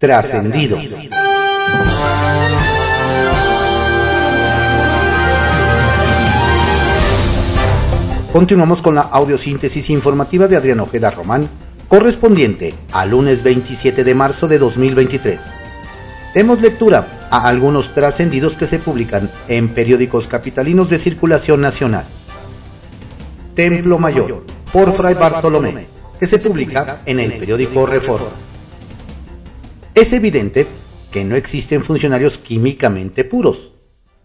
Trascendidos. Continuamos con la audiosíntesis informativa de Adrián Ojeda Román, correspondiente al lunes 27 de marzo de 2023. Demos lectura a algunos trascendidos que se publican en periódicos capitalinos de circulación nacional. Templo Mayor, por Fray Bartolomé, que se publica en el periódico Reforma. Es evidente que no existen funcionarios químicamente puros,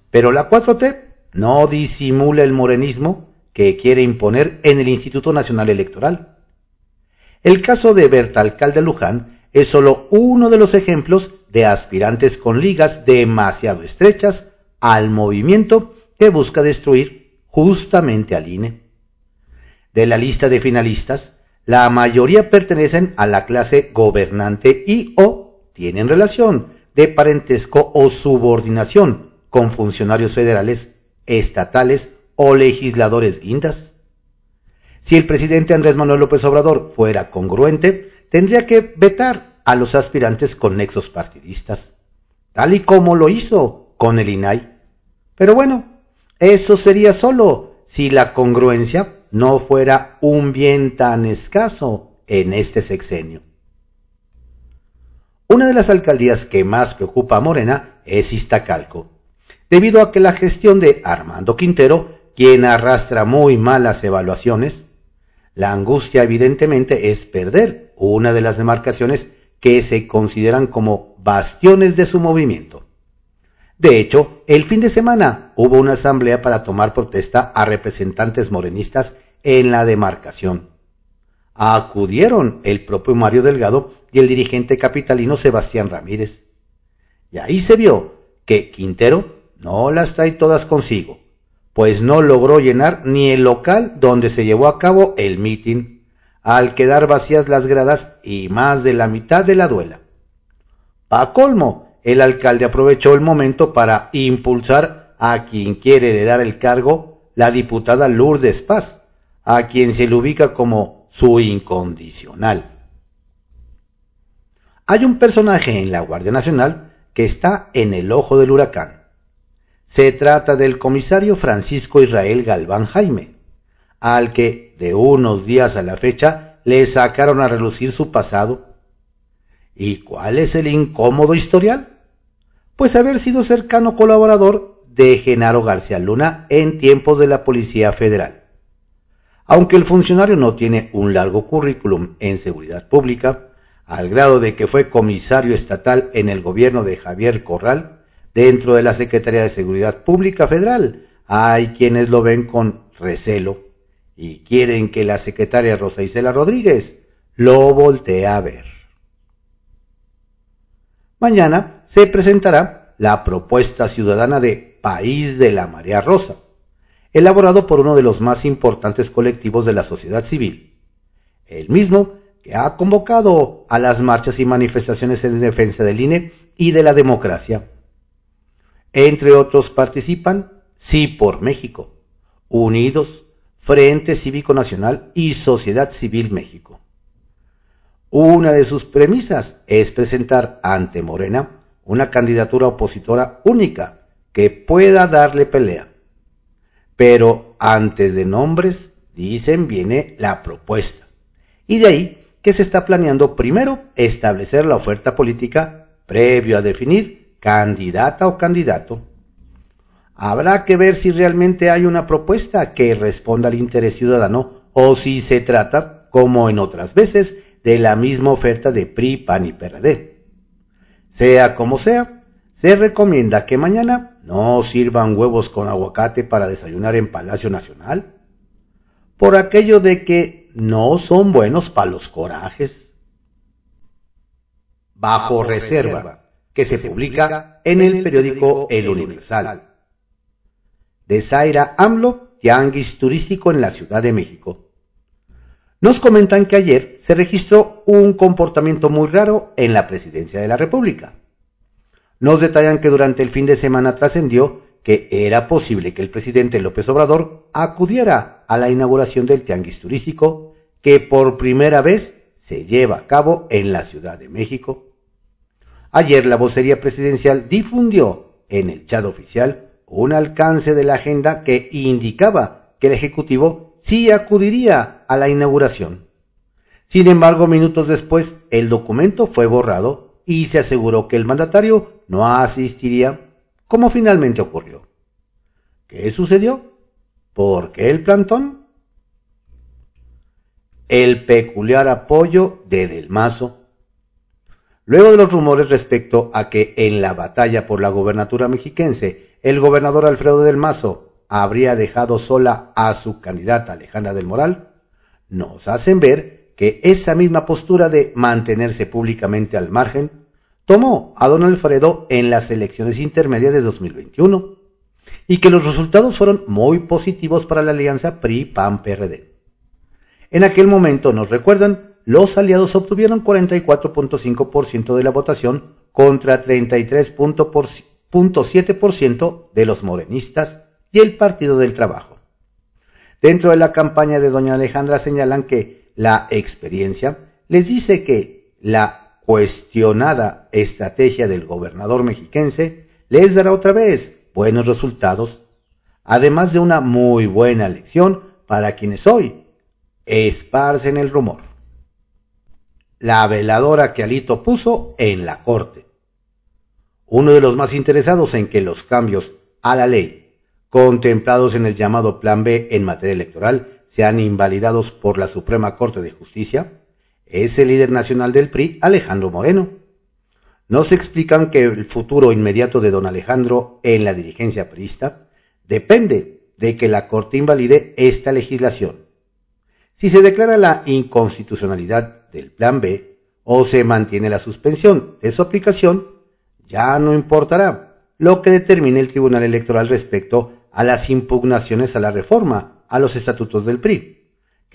pero la 4T no disimula el morenismo que quiere imponer en el Instituto Nacional Electoral. El caso de Berta Alcalde Luján es solo uno de los ejemplos de aspirantes con ligas demasiado estrechas al movimiento que busca destruir justamente al INE. De la lista de finalistas, la mayoría pertenecen a la clase gobernante y o tienen relación de parentesco o subordinación con funcionarios federales, estatales o legisladores guindas. Si el presidente Andrés Manuel López Obrador fuera congruente, tendría que vetar a los aspirantes con nexos partidistas, tal y como lo hizo con el INAI. Pero bueno, eso sería solo si la congruencia no fuera un bien tan escaso en este sexenio. Una de las alcaldías que más preocupa a Morena es Iztacalco, debido a que la gestión de Armando Quintero quien arrastra muy malas evaluaciones, la angustia evidentemente es perder una de las demarcaciones que se consideran como bastiones de su movimiento. De hecho, el fin de semana hubo una asamblea para tomar protesta a representantes morenistas en la demarcación. Acudieron el propio Mario Delgado y el dirigente capitalino Sebastián Ramírez. Y ahí se vio que Quintero no las trae todas consigo pues no logró llenar ni el local donde se llevó a cabo el mitin, al quedar vacías las gradas y más de la mitad de la duela. Pa colmo, el alcalde aprovechó el momento para impulsar a quien quiere dar el cargo, la diputada Lourdes Paz, a quien se le ubica como su incondicional. Hay un personaje en la Guardia Nacional que está en el ojo del huracán se trata del comisario Francisco Israel Galván Jaime, al que de unos días a la fecha le sacaron a relucir su pasado. ¿Y cuál es el incómodo historial? Pues haber sido cercano colaborador de Genaro García Luna en tiempos de la Policía Federal. Aunque el funcionario no tiene un largo currículum en seguridad pública, al grado de que fue comisario estatal en el gobierno de Javier Corral, Dentro de la Secretaría de Seguridad Pública Federal hay quienes lo ven con recelo y quieren que la secretaria Rosa Isela Rodríguez lo voltee a ver. Mañana se presentará la propuesta ciudadana de País de la Marea Rosa, elaborado por uno de los más importantes colectivos de la sociedad civil, el mismo ha convocado a las marchas y manifestaciones en defensa del INE y de la democracia entre otros participan Sí por México, Unidos, Frente Cívico Nacional y Sociedad Civil México. Una de sus premisas es presentar ante Morena una candidatura opositora única que pueda darle pelea. Pero antes de nombres, dicen, viene la propuesta. Y de ahí que se está planeando primero establecer la oferta política previo a definir candidata o candidato. Habrá que ver si realmente hay una propuesta que responda al interés ciudadano o si se trata, como en otras veces, de la misma oferta de PRI, PAN y PRD. Sea como sea, se recomienda que mañana no sirvan huevos con aguacate para desayunar en Palacio Nacional, por aquello de que no son buenos para los corajes. Bajo, reserva que se publica en el periódico El Universal. De Zaira AMLO, tianguis turístico en la Ciudad de México. Nos comentan que ayer se registró un comportamiento muy raro en la presidencia de la República. Nos detallan que durante el fin de semana trascendió que era posible que el presidente López Obrador acudiera a la inauguración del tianguis turístico que por primera vez se lleva a cabo en la Ciudad de México Ayer la vocería presidencial difundió en el chat oficial un alcance de la agenda que indicaba que el Ejecutivo sí acudiría a la inauguración. Sin embargo, minutos después, el documento fue borrado y se aseguró que el mandatario no asistiría, como finalmente ocurrió. ¿Qué sucedió? ¿Por qué el plantón? El peculiar apoyo de Del Mazo. Luego de los rumores respecto a que en la batalla por la gobernatura mexiquense el gobernador Alfredo del Mazo habría dejado sola a su candidata Alejandra del Moral, nos hacen ver que esa misma postura de mantenerse públicamente al margen tomó a don Alfredo en las elecciones intermedias de 2021 y que los resultados fueron muy positivos para la alianza PRI-PAN-PRD. En aquel momento, nos recuerdan, los aliados obtuvieron 44.5% de la votación contra 33.7% de los morenistas y el Partido del Trabajo. Dentro de la campaña de doña Alejandra señalan que la experiencia les dice que la cuestionada estrategia del gobernador mexiquense les dará otra vez buenos resultados, además de una muy buena lección para quienes hoy esparcen el rumor. La veladora que Alito puso en la corte. Uno de los más interesados en que los cambios a la ley contemplados en el llamado Plan B en materia electoral sean invalidados por la Suprema Corte de Justicia es el líder nacional del PRI, Alejandro Moreno nos explican que el futuro inmediato de don Alejandro en la dirigencia priista depende de que la Corte invalide esta legislación. Si se declara la inconstitucionalidad del Plan B o se mantiene la suspensión de su aplicación, ya no importará lo que determine el Tribunal Electoral respecto a las impugnaciones a la reforma a los estatutos del PRI,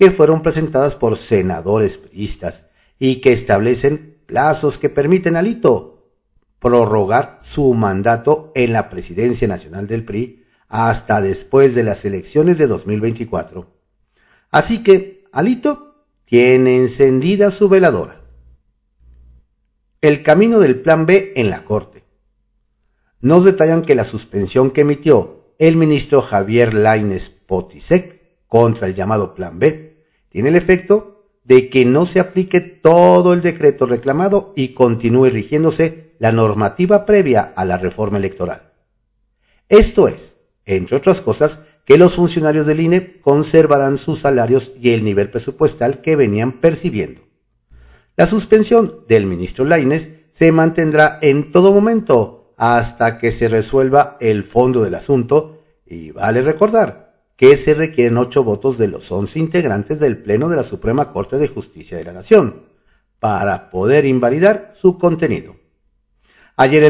que fueron presentadas por senadores priistas y que establecen plazos que permiten a Lito prorrogar su mandato en la presidencia nacional del PRI hasta después de las elecciones de 2024. Así que Alito tiene encendida su veladora. El camino del plan B en la Corte. Nos detallan que la suspensión que emitió el ministro Javier Laines Potisek contra el llamado plan B tiene el efecto de que no se aplique todo el decreto reclamado y continúe rigiéndose la normativa previa a la reforma electoral. Esto es, entre otras cosas, que los funcionarios del INE conservarán sus salarios y el nivel presupuestal que venían percibiendo. La suspensión del ministro Laines se mantendrá en todo momento hasta que se resuelva el fondo del asunto y vale recordar que se requieren ocho votos de los once integrantes del Pleno de la Suprema Corte de Justicia de la Nación para poder invalidar su contenido. Ayer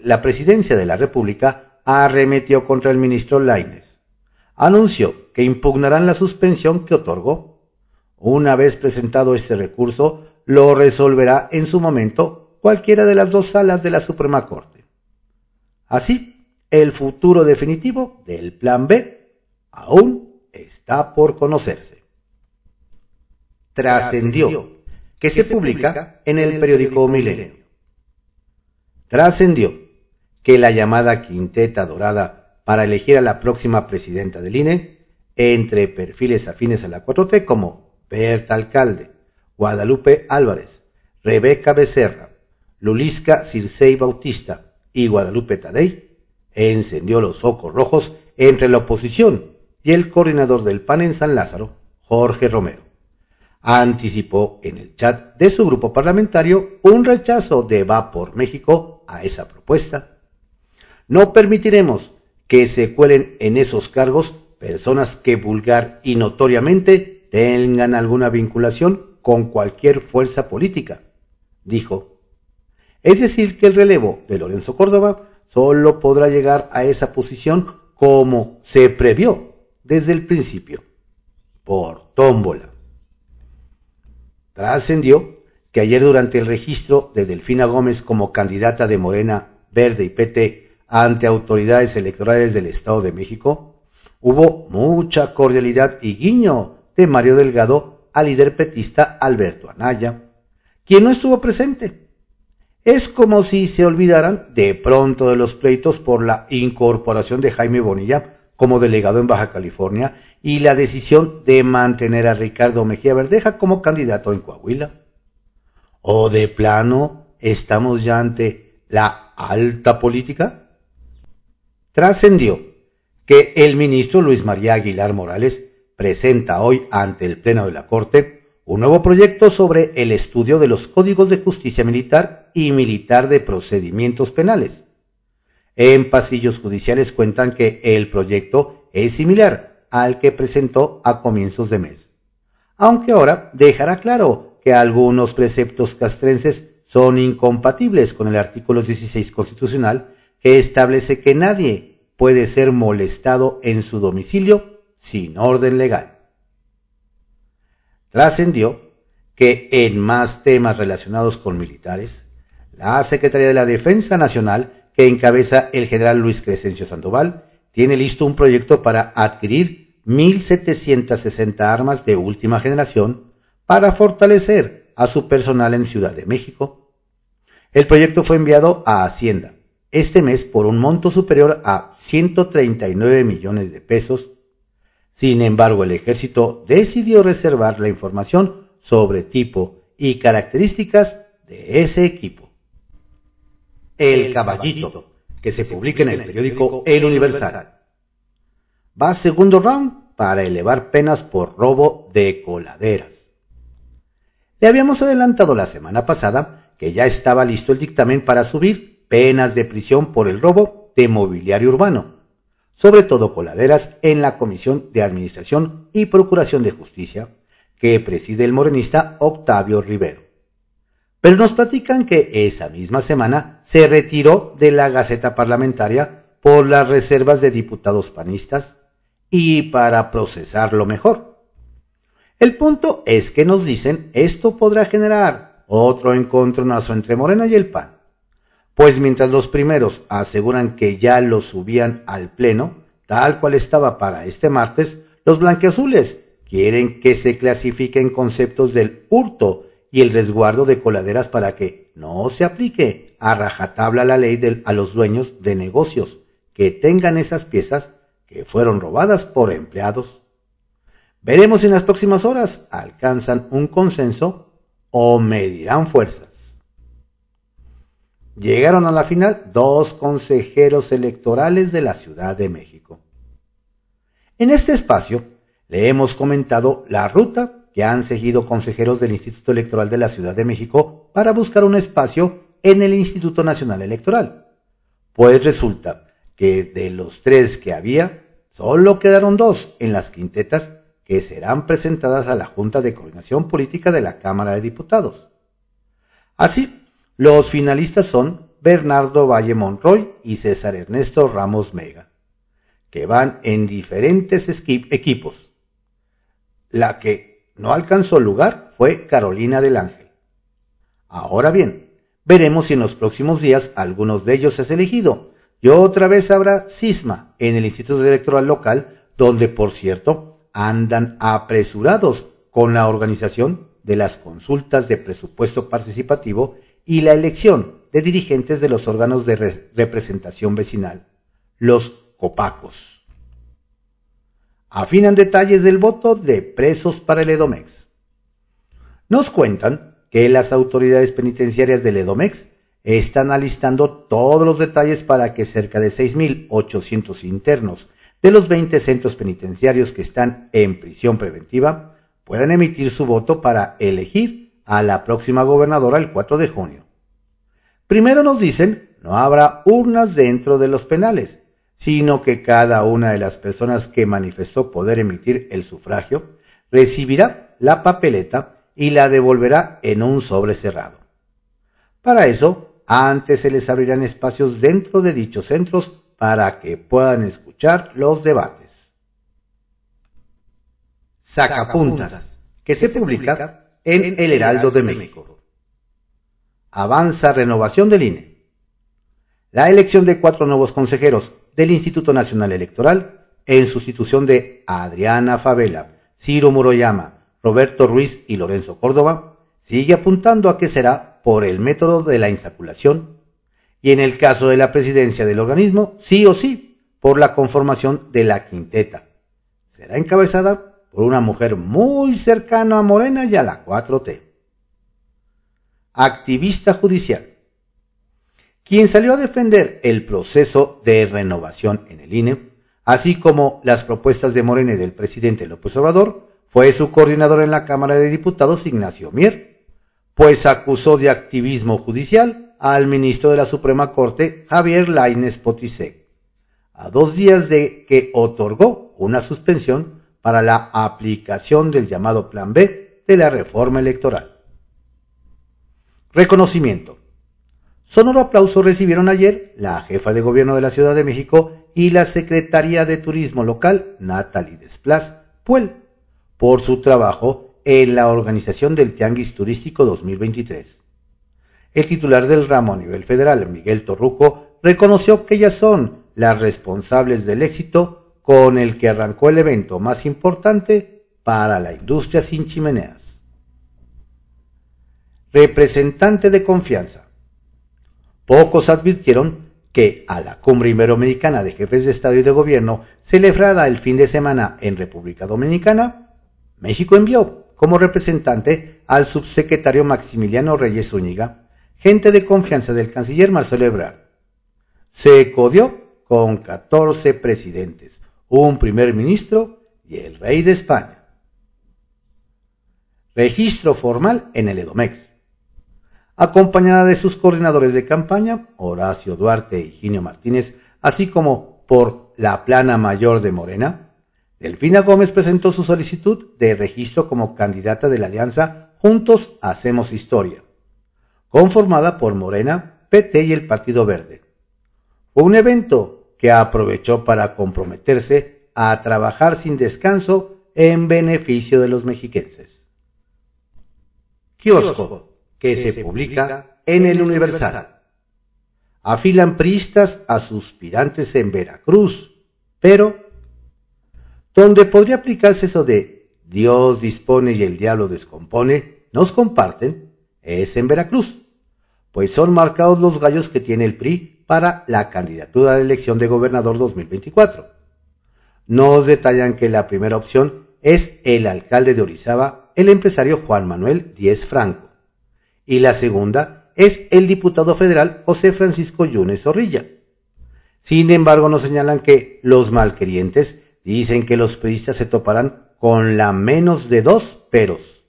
la presidencia de la República arremetió contra el ministro Laines. Anunció que impugnarán la suspensión que otorgó. Una vez presentado este recurso, lo resolverá en su momento cualquiera de las dos salas de la Suprema Corte. Así, el futuro definitivo del Plan B aún está por conocerse. Trascendió, que se publica en el periódico Milenio. Trascendió que la llamada quinteta dorada para elegir a la próxima presidenta del INE, entre perfiles afines a la 4T como Berta Alcalde, Guadalupe Álvarez, Rebeca Becerra, Lulisca Circei Bautista y Guadalupe Tadei, encendió los focos rojos entre la oposición y el coordinador del PAN en San Lázaro, Jorge Romero. Anticipó en el chat de su grupo parlamentario un rechazo de Va por México a esa propuesta. No permitiremos que se cuelen en esos cargos personas que vulgar y notoriamente tengan alguna vinculación con cualquier fuerza política, dijo. Es decir, que el relevo de Lorenzo Córdoba solo podrá llegar a esa posición como se previó desde el principio, por tómbola. Trascendió que ayer durante el registro de Delfina Gómez como candidata de Morena, Verde y PT ante autoridades electorales del Estado de México, hubo mucha cordialidad y guiño de Mario Delgado al líder petista Alberto Anaya, quien no estuvo presente. Es como si se olvidaran de pronto de los pleitos por la incorporación de Jaime Bonilla como delegado en Baja California y la decisión de mantener a Ricardo Mejía Verdeja como candidato en Coahuila. ¿O de plano estamos ya ante la alta política? Trascendió que el ministro Luis María Aguilar Morales presenta hoy ante el Pleno de la Corte un nuevo proyecto sobre el estudio de los códigos de justicia militar y militar de procedimientos penales. En pasillos judiciales cuentan que el proyecto es similar al que presentó a comienzos de mes, aunque ahora dejará claro que algunos preceptos castrenses son incompatibles con el artículo 16 constitucional que establece que nadie puede ser molestado en su domicilio sin orden legal. Trascendió que en más temas relacionados con militares, la Secretaría de la Defensa Nacional, que encabeza el general Luis Crescencio Sandoval, tiene listo un proyecto para adquirir 1.760 armas de última generación para fortalecer a su personal en Ciudad de México. El proyecto fue enviado a Hacienda este mes por un monto superior a 139 millones de pesos sin embargo, el ejército decidió reservar la información sobre tipo y características de ese equipo. El caballito, que se publica en el periódico El Universal. Va segundo round para elevar penas por robo de coladeras. Le habíamos adelantado la semana pasada que ya estaba listo el dictamen para subir penas de prisión por el robo de mobiliario urbano sobre todo coladeras, en la Comisión de Administración y Procuración de Justicia, que preside el morenista Octavio Rivero. Pero nos platican que esa misma semana se retiró de la Gaceta Parlamentaria por las reservas de diputados panistas y para procesarlo mejor. El punto es que nos dicen esto podrá generar otro encontronazo entre Morena y el PAN pues mientras los primeros aseguran que ya lo subían al pleno, tal cual estaba para este martes, los blanqueazules quieren que se clasifiquen conceptos del hurto y el resguardo de coladeras para que no se aplique a rajatabla la ley a los dueños de negocios que tengan esas piezas que fueron robadas por empleados. Veremos si en las próximas horas alcanzan un consenso o medirán fuerzas. Llegaron a la final dos consejeros electorales de la Ciudad de México. En este espacio le hemos comentado la ruta que han seguido consejeros del Instituto Electoral de la Ciudad de México para buscar un espacio en el Instituto Nacional Electoral. Pues resulta que de los tres que había, solo quedaron dos en las quintetas que serán presentadas a la Junta de Coordinación Política de la Cámara de Diputados. Así, los finalistas son Bernardo Valle Monroy y César Ernesto Ramos Mega, que van en diferentes equipos. La que no alcanzó lugar fue Carolina del Ángel. Ahora bien, veremos si en los próximos días algunos de ellos es elegido y otra vez habrá cisma en el Instituto Electoral Local, donde por cierto andan apresurados con la organización de las consultas de presupuesto participativo y la elección de dirigentes de los órganos de representación vecinal, los copacos. Afinan detalles del voto de presos para el Edomex. Nos cuentan que las autoridades penitenciarias del Edomex están alistando todos los detalles para que cerca de 6.800 internos de los 20 centros penitenciarios que están en prisión preventiva puedan emitir su voto para elegir a la próxima gobernadora el 4 de junio. Primero nos dicen, no habrá urnas dentro de los penales, sino que cada una de las personas que manifestó poder emitir el sufragio recibirá la papeleta y la devolverá en un sobre cerrado. Para eso, antes se les abrirán espacios dentro de dichos centros para que puedan escuchar los debates. Sacapuntas, que se publica en El Heraldo de México. Avanza renovación del INE. La elección de cuatro nuevos consejeros del Instituto Nacional Electoral en sustitución de Adriana Favela, Ciro Muroyama, Roberto Ruiz y Lorenzo Córdoba sigue apuntando a que será por el método de la insaculación y en el caso de la presidencia del organismo, sí o sí, por la conformación de la quinteta. Será encabezada por una mujer muy cercana a Morena y a la 4T. Activista judicial. Quien salió a defender el proceso de renovación en el INE, así como las propuestas de Morena y del presidente López Obrador, fue su coordinador en la Cámara de Diputados, Ignacio Mier, pues acusó de activismo judicial al ministro de la Suprema Corte, Javier Laines Potisek, a dos días de que otorgó una suspensión para la aplicación del llamado Plan B de la reforma electoral. Reconocimiento. Sonoro aplauso recibieron ayer la jefa de gobierno de la Ciudad de México y la Secretaría de Turismo local, Natalie Desplas Puel, por su trabajo en la organización del Tianguis Turístico 2023. El titular del ramo a nivel federal, Miguel Torruco, reconoció que ellas son las responsables del éxito con el que arrancó el evento más importante para la industria sin chimeneas. Representante de confianza. Pocos advirtieron que a la cumbre iberoamericana de jefes de Estado y de Gobierno celebrada el fin de semana en República Dominicana, México envió como representante al subsecretario Maximiliano Reyes Zúñiga, gente de confianza del canciller Marcelo Ebrard. Se codió con 14 presidentes, un primer ministro y el rey de España. Registro formal en el Edomex. Acompañada de sus coordinadores de campaña, Horacio Duarte y Ginio Martínez, así como por la plana mayor de Morena, Delfina Gómez presentó su solicitud de registro como candidata de la alianza Juntos Hacemos Historia, conformada por Morena, PT y el Partido Verde. Fue un evento que aprovechó para comprometerse a trabajar sin descanso en beneficio de los mexiquenses. Kiosco, que se publica en el Universal. Afilan priistas a suspirantes en Veracruz, pero donde podría aplicarse eso de Dios dispone y el diablo descompone, nos comparten, es en Veracruz, pues son marcados los gallos que tiene el PRI para la candidatura de elección de gobernador 2024. Nos detallan que la primera opción es el alcalde de Orizaba, el empresario Juan Manuel Díez Franco, y la segunda es el diputado federal José Francisco Yunes Zorrilla. Sin embargo, nos señalan que los malquerientes dicen que los periodistas se toparán con la menos de dos peros.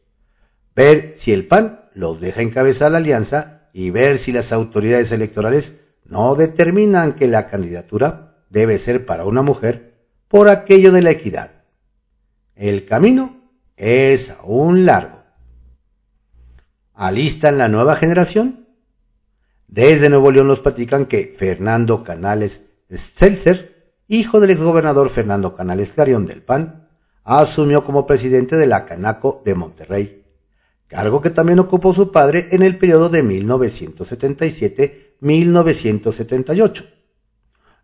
Ver si el PAN los deja encabezar la alianza y ver si las autoridades electorales no determinan que la candidatura debe ser para una mujer por aquello de la equidad. El camino es aún largo. ¿Alistan la nueva generación? Desde Nuevo León nos platican que Fernando Canales Stelzer hijo del exgobernador Fernando Canales Clarión del PAN, asumió como presidente de la Canaco de Monterrey, cargo que también ocupó su padre en el periodo de 1977-1978.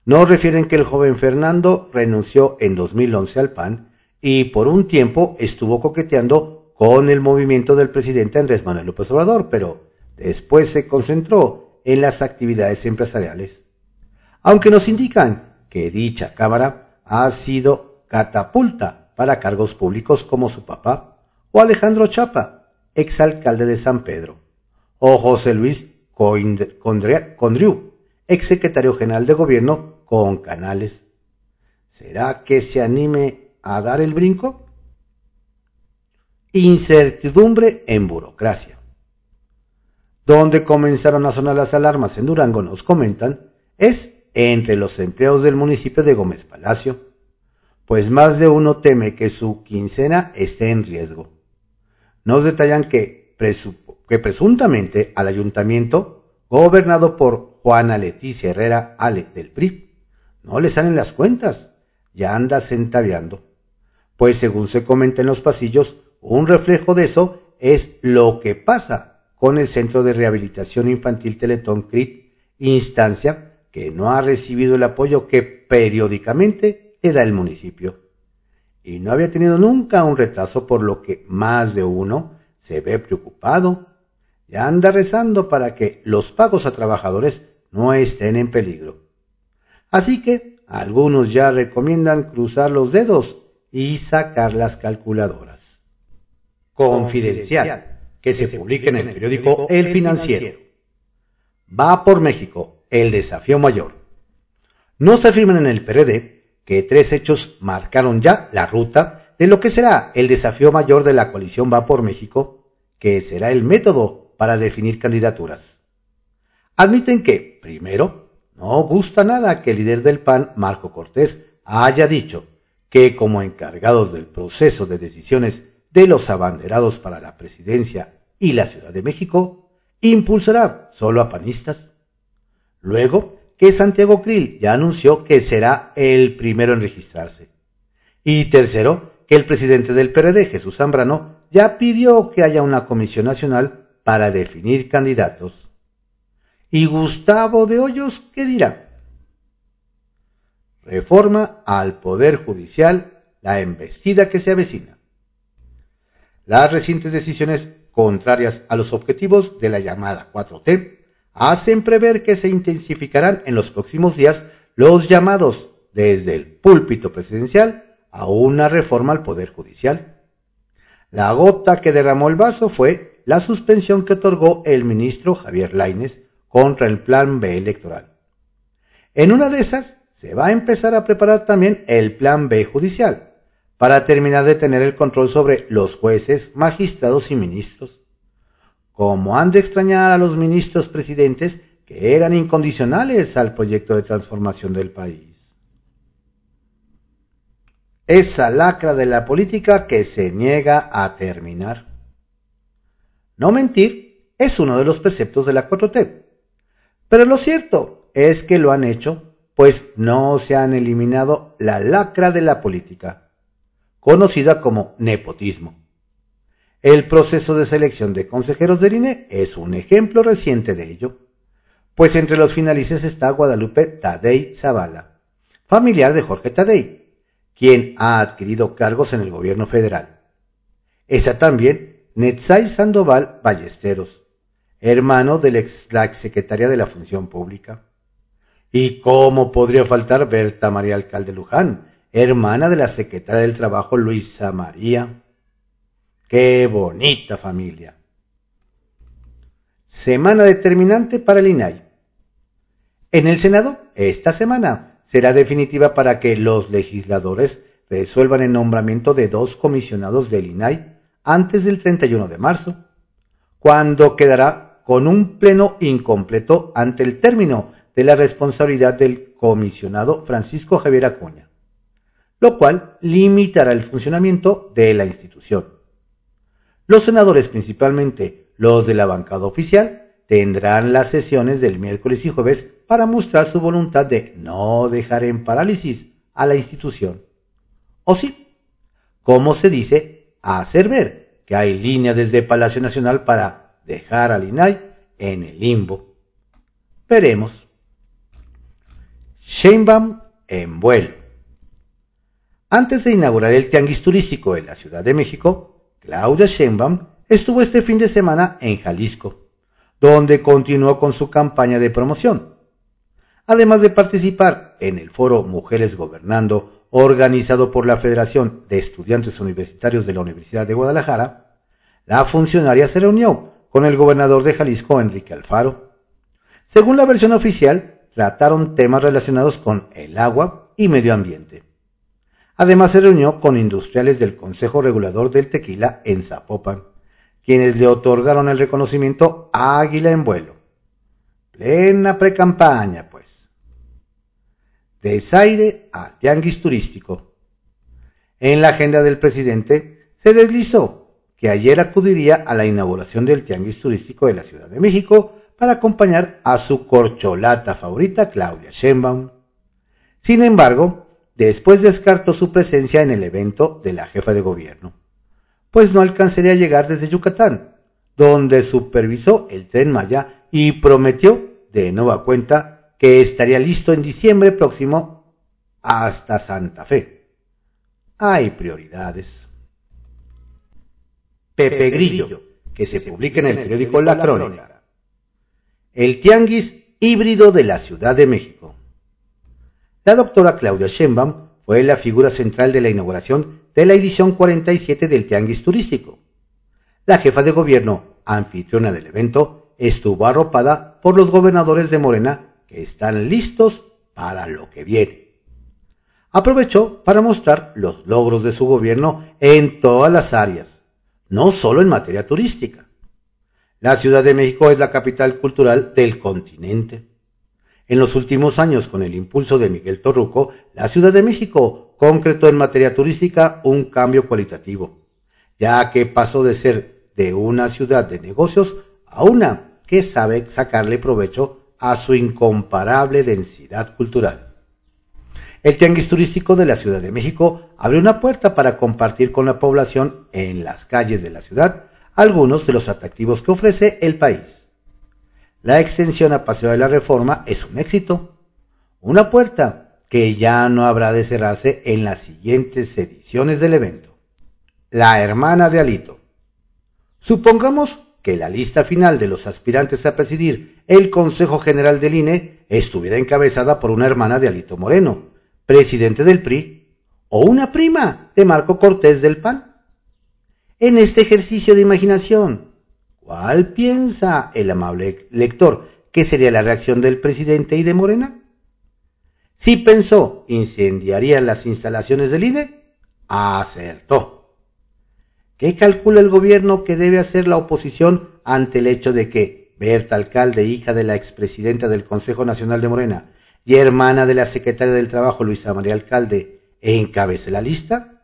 Nos refieren que el joven Fernando renunció en 2011 al PAN y por un tiempo estuvo coqueteando con el movimiento del presidente Andrés Manuel López Obrador, pero después se concentró en las actividades empresariales. Aunque nos indican que dicha Cámara ha sido catapulta para cargos públicos como su papá, o Alejandro Chapa, exalcalde de San Pedro, o José Luis Condriu, exsecretario general de gobierno con Canales. ¿Será que se anime a dar el brinco? Incertidumbre en burocracia. Donde comenzaron a sonar las alarmas en Durango, nos comentan, es entre los empleados del municipio de Gómez Palacio, pues más de uno teme que su quincena esté en riesgo. Nos detallan que, que presuntamente al ayuntamiento, gobernado por Juana Leticia Herrera Ale del PRI, no le salen las cuentas, ya anda centaviando. Pues según se comenta en los pasillos, un reflejo de eso es lo que pasa con el Centro de Rehabilitación Infantil Teletón CRIT, instancia que no ha recibido el apoyo que periódicamente le da el municipio. Y no había tenido nunca un retraso por lo que más de uno se ve preocupado y anda rezando para que los pagos a trabajadores no estén en peligro. Así que algunos ya recomiendan cruzar los dedos y sacar las calculadoras. Confidencial, que se publica en el periódico El Financiero. Va por México, el desafío mayor. No se afirman en el PRD que tres hechos marcaron ya la ruta de lo que será el desafío mayor de la coalición Va por México, que será el método para definir candidaturas. Admiten que, primero, no gusta nada que el líder del PAN, Marco Cortés, haya dicho que como encargados del proceso de decisiones de los abanderados para la presidencia y la Ciudad de México, impulsará solo a panistas. Luego, que Santiago Krill ya anunció que será el primero en registrarse. Y tercero, que el presidente del PRD, Jesús Zambrano, ya pidió que haya una comisión nacional para definir candidatos. ¿Y Gustavo de Hoyos qué dirá? Reforma al Poder Judicial, la embestida que se avecina. Las recientes decisiones contrarias a los objetivos de la llamada 4T hacen prever que se intensificarán en los próximos días los llamados desde el púlpito presidencial a una reforma al Poder Judicial. La gota que derramó el vaso fue la suspensión que otorgó el ministro Javier Laines contra el Plan B electoral. En una de esas se va a empezar a preparar también el Plan B judicial, para terminar de tener el control sobre los jueces, magistrados y ministros. Como han de extrañar a los ministros presidentes que eran incondicionales al proyecto de transformación del país. Esa lacra de la política que se niega a terminar. No mentir es uno de los preceptos de la 4T. Pero lo cierto es que lo han hecho, pues no se han eliminado la lacra de la política, conocida como nepotismo. El proceso de selección de consejeros del INE es un ejemplo reciente de ello, pues entre los finalistas está Guadalupe Tadei Zavala, familiar de Jorge Tadei, quien ha adquirido cargos en el gobierno federal. Esa también Netzai Sandoval Ballesteros, hermano de la exsecretaria de la Función Pública. ¿Y cómo podría faltar Berta María Alcalde Luján, hermana de la secretaria del Trabajo Luisa María? ¡Qué bonita familia! Semana determinante para el INAI. En el Senado, esta semana será definitiva para que los legisladores resuelvan el nombramiento de dos comisionados del INAI antes del 31 de marzo, cuando quedará con un pleno incompleto ante el término de la responsabilidad del comisionado Francisco Javier Acuña, lo cual limitará el funcionamiento de la institución. Los senadores, principalmente los de la bancada oficial, tendrán las sesiones del miércoles y jueves para mostrar su voluntad de no dejar en parálisis a la institución. O sí, como se dice, hacer ver que hay línea desde Palacio Nacional para dejar al INAI en el limbo. Veremos. Sheinbaum en vuelo. Antes de inaugurar el tianguis turístico en la Ciudad de México, Claudia Sheinbaum estuvo este fin de semana en Jalisco, donde continuó con su campaña de promoción. Además de participar en el foro Mujeres Gobernando, organizado por la Federación de Estudiantes Universitarios de la Universidad de Guadalajara, la funcionaria se reunió con el gobernador de Jalisco, Enrique Alfaro. Según la versión oficial, trataron temas relacionados con el agua y medio ambiente. Además se reunió con industriales del Consejo Regulador del Tequila en Zapopan, quienes le otorgaron el reconocimiento Águila en vuelo. Plena precampaña, pues. Desaire a tianguis turístico. En la agenda del presidente se deslizó que ayer acudiría a la inauguración del Tianguis Turístico de la Ciudad de México para acompañar a su corcholata favorita Claudia Sheinbaum. Sin embargo, después descartó su presencia en el evento de la jefa de gobierno, pues no alcanzaría a llegar desde Yucatán, donde supervisó el tren Maya y prometió, de nueva cuenta, que estaría listo en diciembre próximo hasta Santa Fe. Hay prioridades. Pepe Grillo, que se publica en el periódico La Crónica. El Tianguis híbrido de la Ciudad de México. La doctora Claudia Sheinbaum fue la figura central de la inauguración de la edición 47 del Tianguis Turístico. La jefa de gobierno, anfitriona del evento, estuvo arropada por los gobernadores de Morena que están listos para lo que viene. Aprovechó para mostrar los logros de su gobierno en todas las áreas, no solo en materia turística. La Ciudad de México es la capital cultural del continente. En los últimos años, con el impulso de Miguel Torruco, la Ciudad de México concretó en materia turística un cambio cualitativo, ya que pasó de ser de una ciudad de negocios a una que sabe sacarle provecho a su incomparable densidad cultural. El tianguis turístico de la Ciudad de México abre una puerta para compartir con la población en las calles de la ciudad algunos de los atractivos que ofrece el país. La extensión a Paseo de la Reforma es un éxito, una puerta que ya no habrá de cerrarse en las siguientes ediciones del evento. La hermana de Alito. Supongamos que la lista final de los aspirantes a presidir el Consejo General del INE estuviera encabezada por una hermana de Alito Moreno, presidente del PRI, o una prima de Marco Cortés del PAN. En este ejercicio de imaginación, ¿cuál piensa el amable lector que sería la reacción del presidente y de Morena? Si pensó incendiarían las instalaciones del INE, acertó. ¿Qué calcula el gobierno que debe hacer la oposición ante el hecho de que Berta Alcalde, hija de la expresidenta del Consejo Nacional de Morena, y hermana de la secretaria del Trabajo, Luisa María Alcalde, encabece la lista?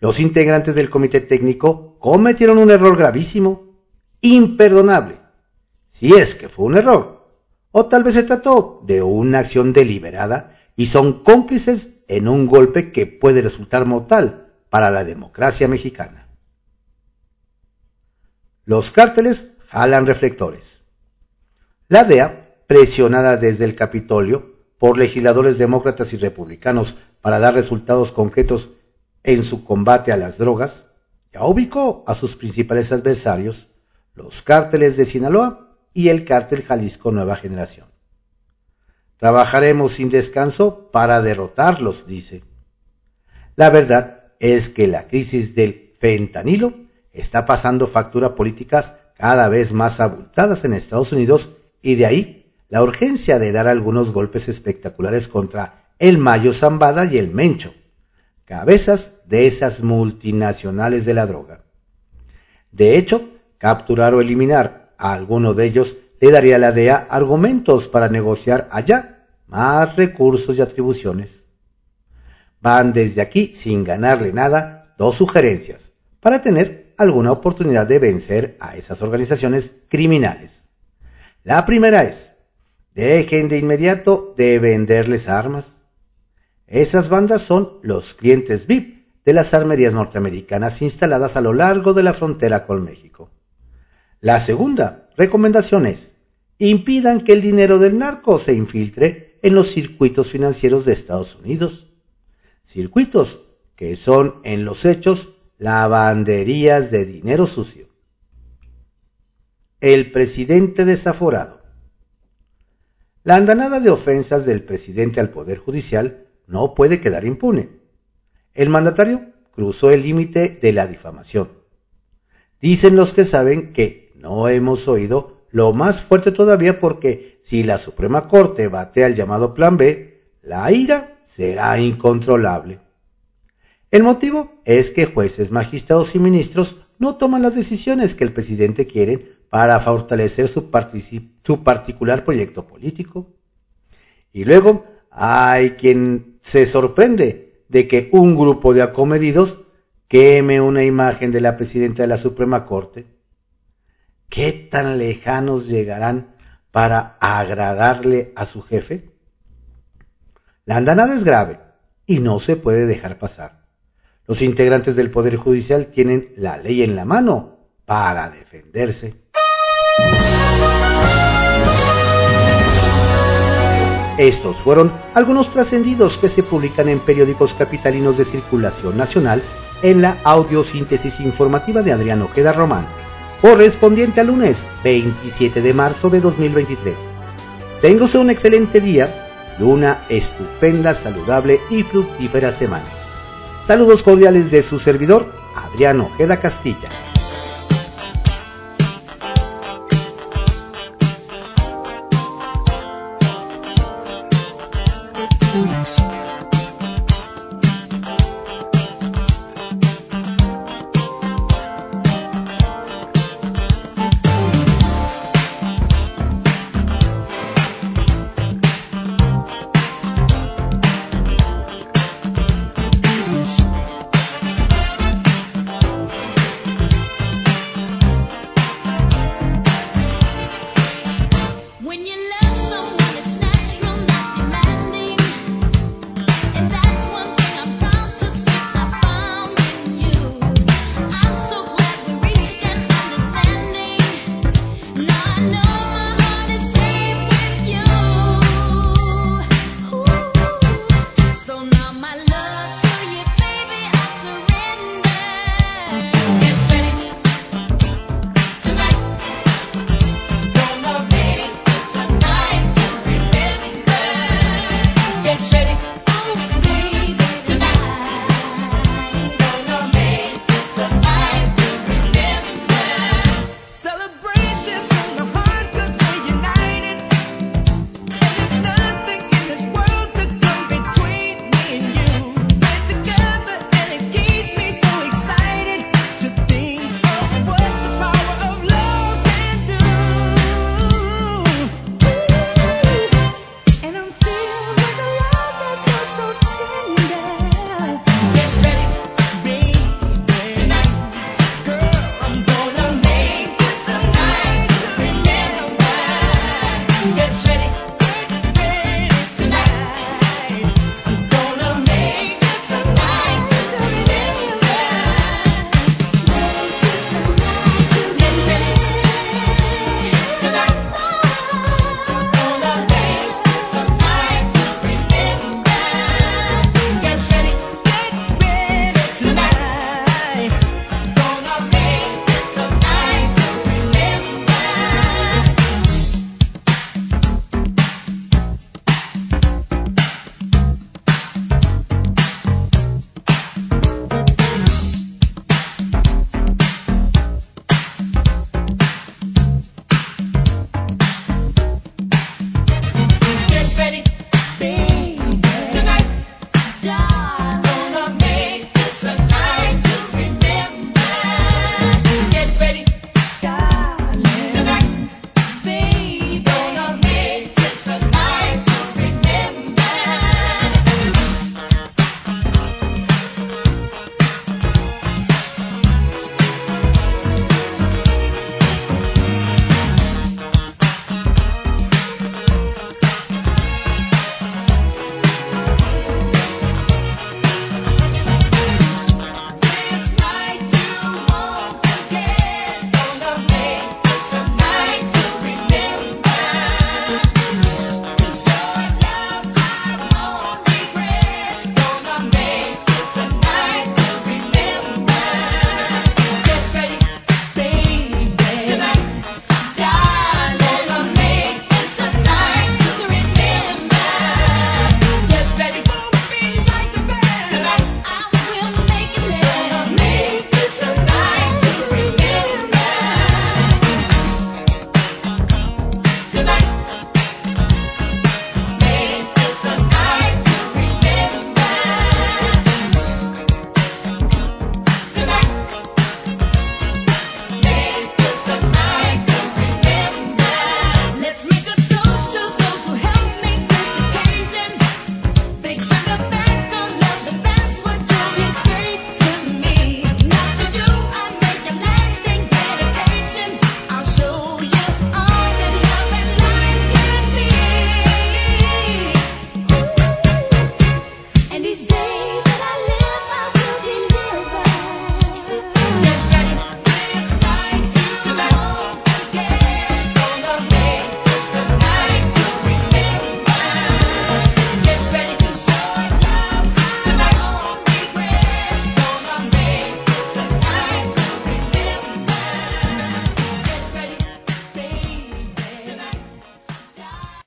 Los integrantes del comité técnico cometieron un error gravísimo, imperdonable, si es que fue un error, o tal vez se trató de una acción deliberada y son cómplices en un golpe que puede resultar mortal para la democracia mexicana. Los cárteles jalan reflectores. La DEA presionada desde el Capitolio por legisladores demócratas y republicanos para dar resultados concretos en su combate a las drogas, ya ubicó a sus principales adversarios, los cárteles de Sinaloa y el cártel Jalisco Nueva Generación. Trabajaremos sin descanso para derrotarlos, dice. La verdad es que la crisis del fentanilo está pasando factura políticas cada vez más abultadas en Estados Unidos y de ahí la urgencia de dar algunos golpes espectaculares contra el Mayo Zambada y el Mencho, cabezas de esas multinacionales de la droga. De hecho, capturar o eliminar a alguno de ellos le daría a la DEA argumentos para negociar allá más recursos y atribuciones. Van desde aquí, sin ganarle nada, dos sugerencias para tener alguna oportunidad de vencer a esas organizaciones criminales. La primera es, Dejen de inmediato de venderles armas. Esas bandas son los clientes VIP de las armerías norteamericanas instaladas a lo largo de la frontera con México. La segunda recomendación es, impidan que el dinero del narco se infiltre en los circuitos financieros de Estados Unidos. Circuitos que son en los hechos lavanderías de dinero sucio. El presidente desaforado. La andanada de ofensas del presidente al Poder Judicial no puede quedar impune. El mandatario cruzó el límite de la difamación. Dicen los que saben que no hemos oído lo más fuerte todavía porque si la Suprema Corte batea el llamado Plan B, la ira será incontrolable. El motivo es que jueces, magistrados y ministros no toman las decisiones que el presidente quiere para fortalecer su, su particular proyecto político. Y luego hay quien se sorprende de que un grupo de acomedidos queme una imagen de la presidenta de la Suprema Corte. ¿Qué tan lejanos llegarán para agradarle a su jefe? La andanada es grave y no se puede dejar pasar. Los integrantes del Poder Judicial tienen la ley en la mano para defenderse. Estos fueron algunos trascendidos que se publican en periódicos capitalinos de circulación nacional en la audiosíntesis informativa de Adrián Ojeda Román, correspondiente al lunes 27 de marzo de 2023. Téngase un excelente día y una estupenda, saludable y fructífera semana. Saludos cordiales de su servidor, Adriano Ojeda Castilla.